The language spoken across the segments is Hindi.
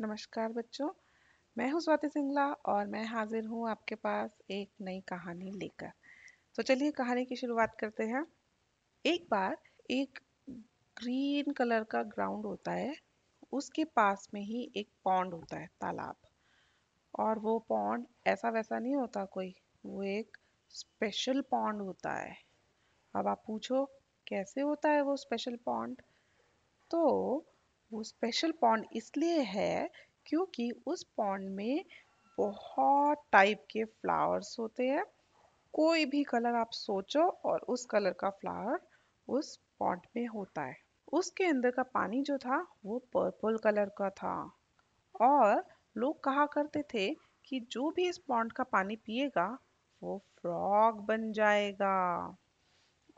नमस्कार बच्चों। मैं हूँ स्वाति सिंगला और मैं हाजिर हूँ आपके पास एक नई कहानी लेकर। तो चलिए कहानी की शुरुआत करते हैं। एक बार एक ग्रीन कलर का ग्राउंड होता है। उसके पास में ही एक पौंड होता है, तालाब। और वो पौंड ऐसा वैसा नहीं होता कोई, वो एक स्पेशल पौंड होता है। अब आप पूछो, कैसे होता है वो स्पेशल पौंड तो वो स्पेशल पॉन्ड इसलिए है क्योंकि उस पॉन्ड में बहुत टाइप के फ्लावर्स होते हैं। कोई भी कलर आप सोचो और उस कलर का फ्लावर उस पॉन्ड में होता है। उसके अंदर का पानी जो था वो पर्पल कलर का था। और लोग कहा करते थे कि जो भी इस पॉन्ड का पानी पिएगा, वो फ्रॉग बन जाएगा।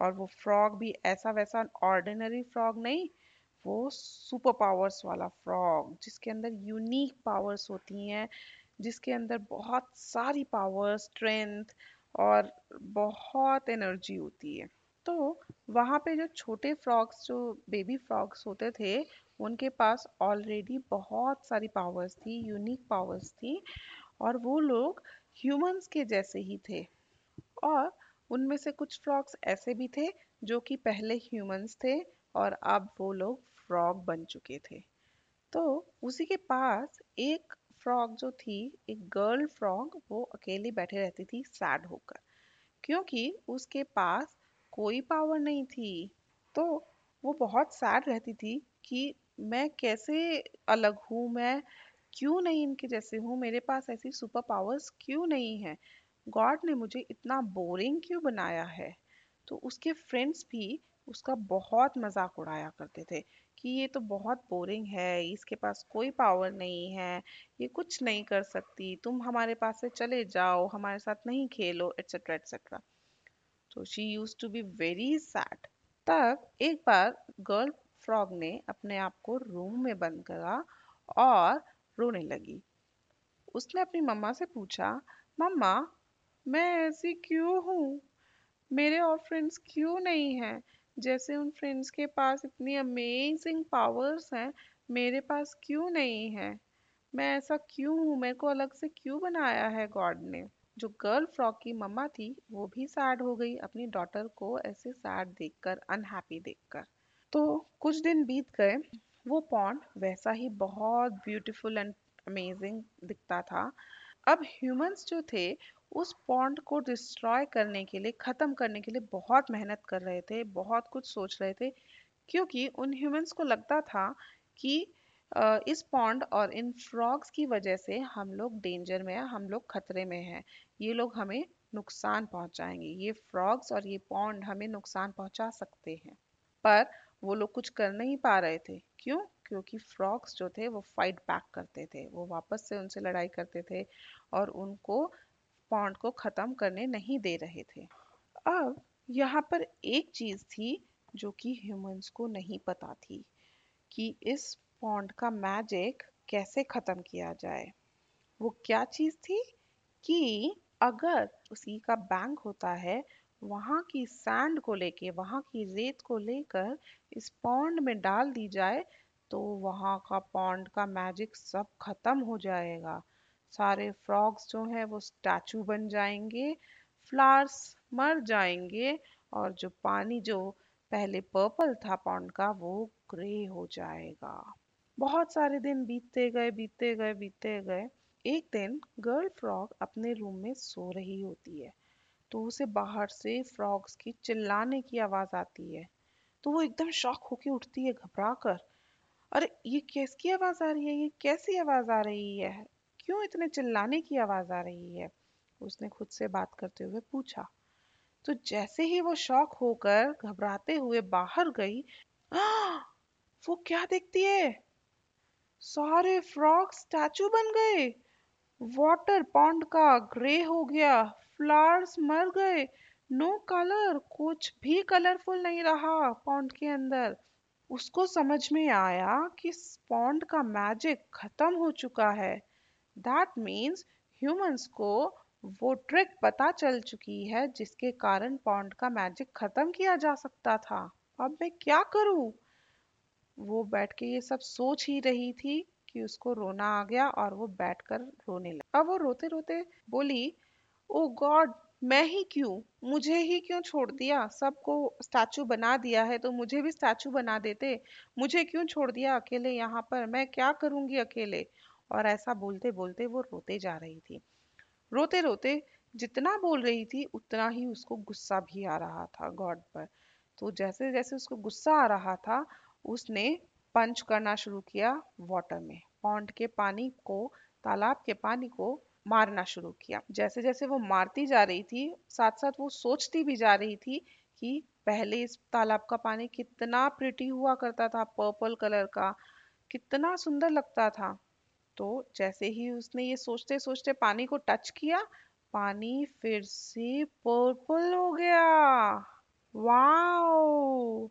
और वो फ्रॉग भी ऐसा वैसा ऑर्डिनरी फ्रॉग नहीं वो सुपर पावर्स वाला फ्रॉग, जिसके अंदर यूनिक पावर्स होती हैं, जिसके अंदर बहुत सारी पावर स्ट्रेंथ और बहुत एनर्जी होती है। तो वहाँ पे जो छोटे फ्रॉग्स जो बेबी फ्रॉग्स होते थे, उनके पास ऑलरेडी बहुत सारी पावर्स थी यूनिक पावर्स थी और वो लोग ह्यूमंस के जैसे ही थे। और उनमें से कुछ फ्रॉग्स ऐसे भी थे, जो कि पहले ह्यूमंस थे और अब वो लोग फ्रॉग बन चुके थे। तो उसी के पास एक फ्रॉग जो थी, एक गर्ल फ्रॉग, वो अकेली बैठे रहती थी, सैड होकर। क्योंकि उसके पास कोई पावर नहीं थी तो वो बहुत सैड रहती थी कि मैं कैसे अलग हूँ, मैं क्यों नहीं इनके जैसे हूँ, मेरे पास ऐसी सुपर पावर्स क्यों नहीं है? गॉड ने मुझे इतना बोरिंग क्यों बनाया है? तो उसके फ्रेंड्स भी उसका बहुत मज़ाक उड़ाया करते थे। कि ये तो बहुत बोरिंग है, इसके पास कोई पावर नहीं है, ये कुछ नहीं कर सकती, तुम हमारे पास से चले जाओ, हमारे साथ नहीं खेलो एटसेट्रा एटसेट्रा तो she used to be very sad तब एक बार गर्ल फ्रॉग ने अपने आप को रूम में बंद करा और रोने लगी। उसने अपनी मम्मा से पूछा, मम्मा, मैं ऐसी क्यों हूँ? मेरे और फ्रेंड्स क्यों नहीं हैं? जैसे उन फ्रेंड्स के पास इतनी अमेजिंग पावर्स हैं, मेरे पास क्यों नहीं है? मैं ऐसा क्यों हूँ? मेरे को अलग से क्यों बनाया है गॉड ने? जो गर्ल फ्रॉक की मम्मा थी, वो भी सैड हो गई अपनी डॉटर को ऐसे सैड देखकर अनहैप्पी देखकर। तो कुछ दिन बीत गए, वो पॉन्ड वैसा ही बहुत ब्यूटीफुल एंड अमेजिंग दिखता था। अब ह्यूमंस जो थे उस पॉन्ड को डिस्ट्रॉय करने के लिए, ख़त्म करने के लिए बहुत मेहनत कर रहे थे, बहुत कुछ सोच रहे थे, क्योंकि उन ह्यूमंस को लगता था कि इस पॉन्ड और इन फ्रॉग्स की वजह से हम लोग डेंजर में हैं, हम लोग खतरे में हैं, ये लोग हमें नुकसान पहुंचाएँगे, ये फ्रॉग्स और ये पॉन्ड हमें नुकसान पहुँचा सकते हैं। पर वो लोग कुछ कर नहीं पा रहे थे, क्यों? क्योंकि फ्रॉग्स जो थे वो फाइट बैक करते थे, वो वापस से उनसे लड़ाई करते थे और उनको पॉन्ड को ख़त्म करने नहीं दे रहे थे। अब यहाँ पर एक चीज़ थी जो कि ह्यूमंस को नहीं पता थी कि इस पॉन्ड का मैजिक कैसे ख़त्म किया जाए। वो क्या चीज़ थी कि अगर उसी का बैंक होता है, वहाँ की सैंड को लेके, वहाँ की रेत को लेकर इस पॉन्ड में डाल दी जाए तो वहाँ का पॉन्ड का मैजिक सब खत्म हो जाएगा। सारे फ्रॉग्स जो हैं वो स्टैचू बन जाएँगे फ्लावर्स मर जाएँगे और जो पानी जो पहले पर्पल था पॉन्ड का वो ग्रे हो जाएगा। बहुत सारे दिन बीतते गए बीतते गए बीतते गए। एक दिन गर्ल फ्रॉग अपने रूम में सो रही होती है तो उसे बाहर से फ्रॉग्स की चिल्लाने की आवाज़ आती है। तो वो एकदम शॉक होके उठती है, घबरा कर, अरे, ये किसकी आवाज़ आ रही है? ये कैसी आवाज़ आ रही है? क्यों इतने चिल्लाने की आवाज़ आ रही है? उसने खुद से बात करते हुए पूछा। तो जैसे ही वो शौक होकर घबराते हुए बाहर गई आ, वो क्या देखती है? सारे फ्रॉग स्टैचू बन गए। वाटर पॉन्ड का ग्रे हो गया। फ्लावर्स मर गए। नो कलर कुछ भी कलरफुल नहीं रहा पॉन्ड के अंदर। उसको समझ में आया कि पॉन्ड का मैजिक खत्म हो चुका है। दैट मीन्स ह्यूमंस को वो ट्रिक पता चल चुकी है जिसके कारण पॉन्ड का मैजिक खत्म किया जा सकता था। अब मैं क्या करूँ? वो बैठ के ये सब सोच ही रही थी कि उसको रोना आ गया और वो बैठकर रोने लगा। अब वो रोते रोते बोली ओ गॉड मैं ही क्यों? मुझे ही क्यों छोड़ दिया? सबको स्टैचू बना दिया है तो मुझे भी स्टैचू बना देते। मुझे क्यों छोड़ दिया अकेले यहाँ पर? मैं क्या करूँगी अकेले? और ऐसा बोलते बोलते वो रोते जा रही थी। रोते रोते जितना बोल रही थी, उतना ही उसको गुस्सा भी आ रहा था गॉड पर। तो जैसे जैसे उसको गुस्सा आ रहा था, उसने पंच करना शुरू किया वाटर में। पॉन्ड के पानी को, तालाब के पानी को मारना शुरू किया। जैसे जैसे वो मारती जा रही थी साथ साथ वो सोचती भी जा रही थी कि पहले इस तालाब का पानी कितना प्रिटी हुआ करता था पर्पल कलर का, कितना सुंदर लगता था। तो जैसे ही उसने ये सोचते सोचते पानी को टच किया, पानी फिर से पर्पल हो गया। वाओ!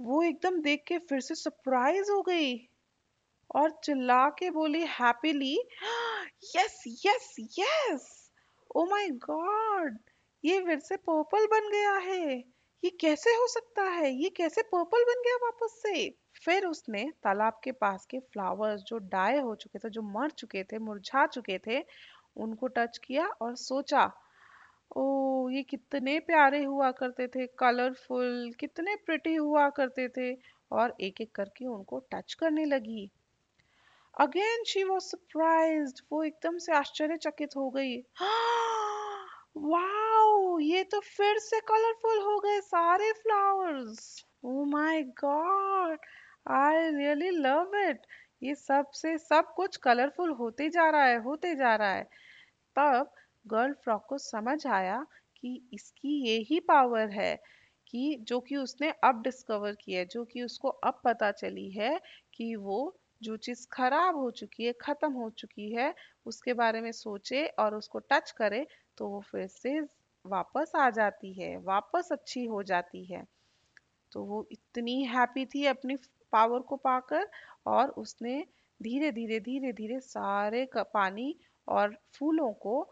वो एकदम देख के फिर से सरप्राइज़ हो गई और चिल्ला के बोली happily yes yes yes oh my god ये फिर से पर्पल बन गया है। ये कैसे हो सकता है? ये कैसे पर्पल बन गया वापस से? फिर उसने तालाब के पास के फ्लावर्स जो डाई हो चुके थे, जो मर चुके थे, मुरझा चुके थे, उनको टच किया और सोचा ओ ये कितने प्यारे हुआ करते थे, कलरफुल, कितने प्रिटी हुआ करते थे। और एक एक करके उनको टच करने लगी। अगेन शी वॉज़ सरप्राइज़ वो एकदम से आश्चर्यचकित हो गई। वाओ ये तो फिर से कलरफुल हो गए सारे flowers oh my god I really love it ये सबसे सब कुछ कलरफुल होते जा रहा है, होते जा रहा है. तब गर्ल फ्रॉक को समझ आया कि इसकी ये ही पावर है कि जो कि उसने अब डिस्कवर किया है, जो कि उसको अब पता चली है कि वो जो चीज़ खराब हो चुकी है, ख़त्म हो चुकी है, उसके बारे में सोचे और उसको टच करे तो वो फिर से वापस आ जाती है, वापस अच्छी हो जाती है। तो वो इतनी हैप्पी थी अपनी पावर को पाकर और उसने धीरे धीरे धीरे धीरे सारे पानी और फूलों को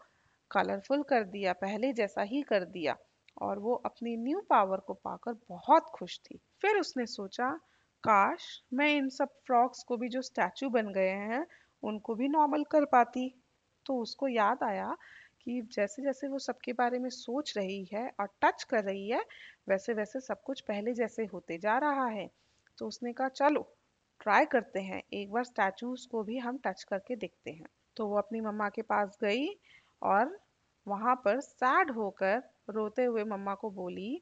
कलरफुल कर दिया, पहले जैसा ही कर दिया और वो अपनी न्यू पावर को पाकर बहुत खुश थी। फिर उसने सोचा, काश मैं इन सब फ्रॉक्स को भी जो स्टैचू बन गए हैं, उनको भी नॉर्मल कर पाती। तो उसको याद आया कि जैसे जैसे वो सबके बारे में सोच रही है और टच कर रही है वैसे वैसे सब कुछ पहले जैसे होते जा रहा है। तो उसने कहा, चलो, ट्राई करते हैं। एक बार स्टैचूज को भी हम टच करके देखते हैं। तो वो अपनी मम्मा के पास गई और वहाँ पर सैड होकर रोते हुए मम्मा को बोली,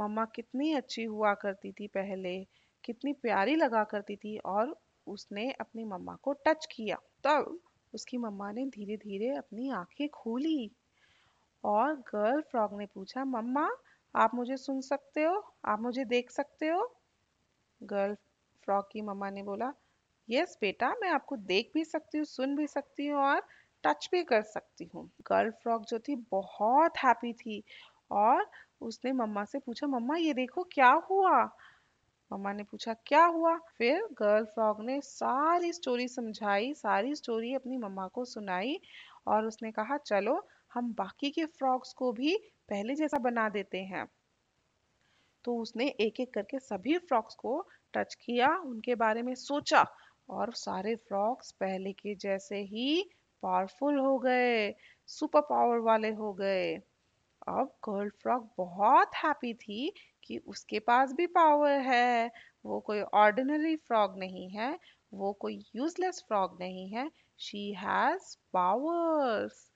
मम्मा, कितनी अच्छी हुआ करती थी पहले, कितनी प्यारी लगा करती थी। और उसने अपनी मम्मा को टच किया। तब उसकी मम्मा ने धीरे धीरे अपनी आँखें खोली और गर्ल फ्रॉग ने पूछा, मम्मा, आप मुझे सुन सकते हो? आप मुझे देख सकते हो? गर्ल फ्रॉग की मम्मा ने बोला, यस बेटा, मैं आपको देख भी सकती हूँ, सुन भी सकती हूँ और टच भी कर सकती हूँ। गर्ल फ्रॉग जो थी बहुत हैप्पी थी और उसने मम्मा से पूछा, मम्मा, ये देखो क्या हुआ? मम्मा ने पूछा, क्या हुआ? फिर गर्ल फ्रॉग ने सारी स्टोरी समझाई, सारी स्टोरी अपनी मम्मा को सुनाई और उसने कहा, चलो, हम बाकी के फ्रॉग्स को भी पहले जैसा बना देते हैं। तो उसने एक एक करके सभी फ्रॉक्स को टच किया, उनके बारे में सोचा और सारे फ्रॉक्स पहले के जैसे ही पावरफुल हो गए सुपर पावर वाले हो गए। अब गर्ल फ्रॉक बहुत हैप्पी थी कि उसके पास भी पावर है। वो कोई ऑर्डिनरी फ्रॉग नहीं है, वो कोई यूजलेस फ्रॉग नहीं है। शी हैज़ पावर्स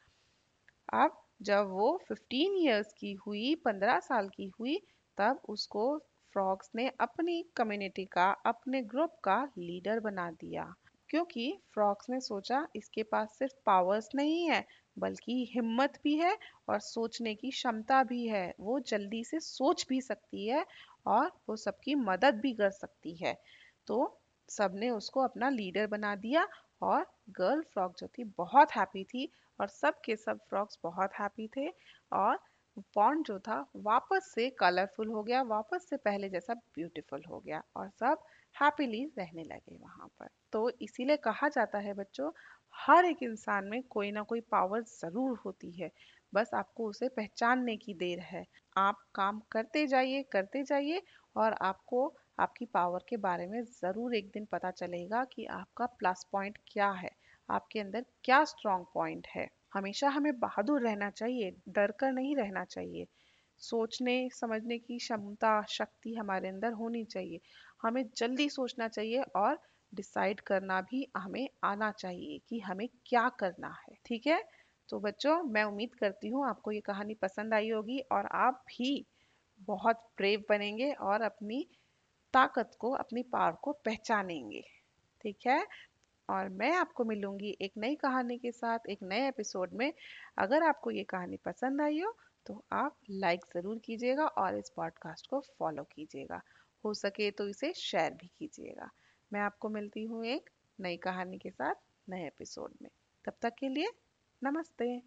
अब जब वो 15 इयर्स की हुई 15 साल की हुई, तब उसको फ्रॉग्स ने अपनी कम्युनिटी का, अपने ग्रुप का लीडर बना दिया। क्योंकि फ्रॉक्स ने सोचा इसके पास सिर्फ़ पावर्स नहीं है बल्कि हिम्मत भी है और सोचने की क्षमता भी है। वो जल्दी से सोच भी सकती है और वो सबकी मदद भी कर सकती है। तो सबने उसको अपना लीडर बना दिया और गर्ल फ्रॉक जो थी बहुत हैप्पी थी और सब के सब फ्रॉक्स बहुत हैप्पी थे और पॉन्ड जो था वापस से कलरफुल हो गया, वापस से पहले जैसा ब्यूटीफुल हो गया और सब हैप्पीली रहने लगे वहाँ पर। तो इसीलिए कहा जाता है बच्चों हर एक इंसान में कोई ना कोई पावर ज़रूर होती है। बस आपको उसे पहचानने की देर है। आप काम करते जाइए करते जाइए और आपको आपकी पावर के बारे में ज़रूर एक दिन पता चलेगा कि आपका प्लस पॉइंट क्या है, आपके अंदर क्या स्ट्रॉन्ग पॉइंट है। हमेशा हमें बहादुर रहना चाहिए, डर कर नहीं रहना चाहिए। सोचने, समझने की क्षमता, शक्ति हमारे अंदर होनी चाहिए। हमें जल्दी सोचना चाहिए और डिसाइड करना भी हमें आना चाहिए कि हमें क्या करना है, ठीक है? तो बच्चों, मैं उम्मीद करती हूँ आपको ये कहानी पसंद आई होगी और आप भी बहुत ब्रेव बनेंगे और अपनी ताकत को, अपनी पावर को पहचानेंगे, ठीक है? और मैं आपको मिलूँगी एक नई कहानी के साथ, एक नए एपिसोड में। अगर आपको ये कहानी पसंद आई हो तो आप लाइक ज़रूर कीजिएगा और इस पॉडकास्ट को फॉलो कीजिएगा। हो सके तो इसे शेयर भी कीजिएगा। मैं आपको मिलती हूँ एक नई कहानी के साथ नए एपिसोड में। तब तक के लिए नमस्ते।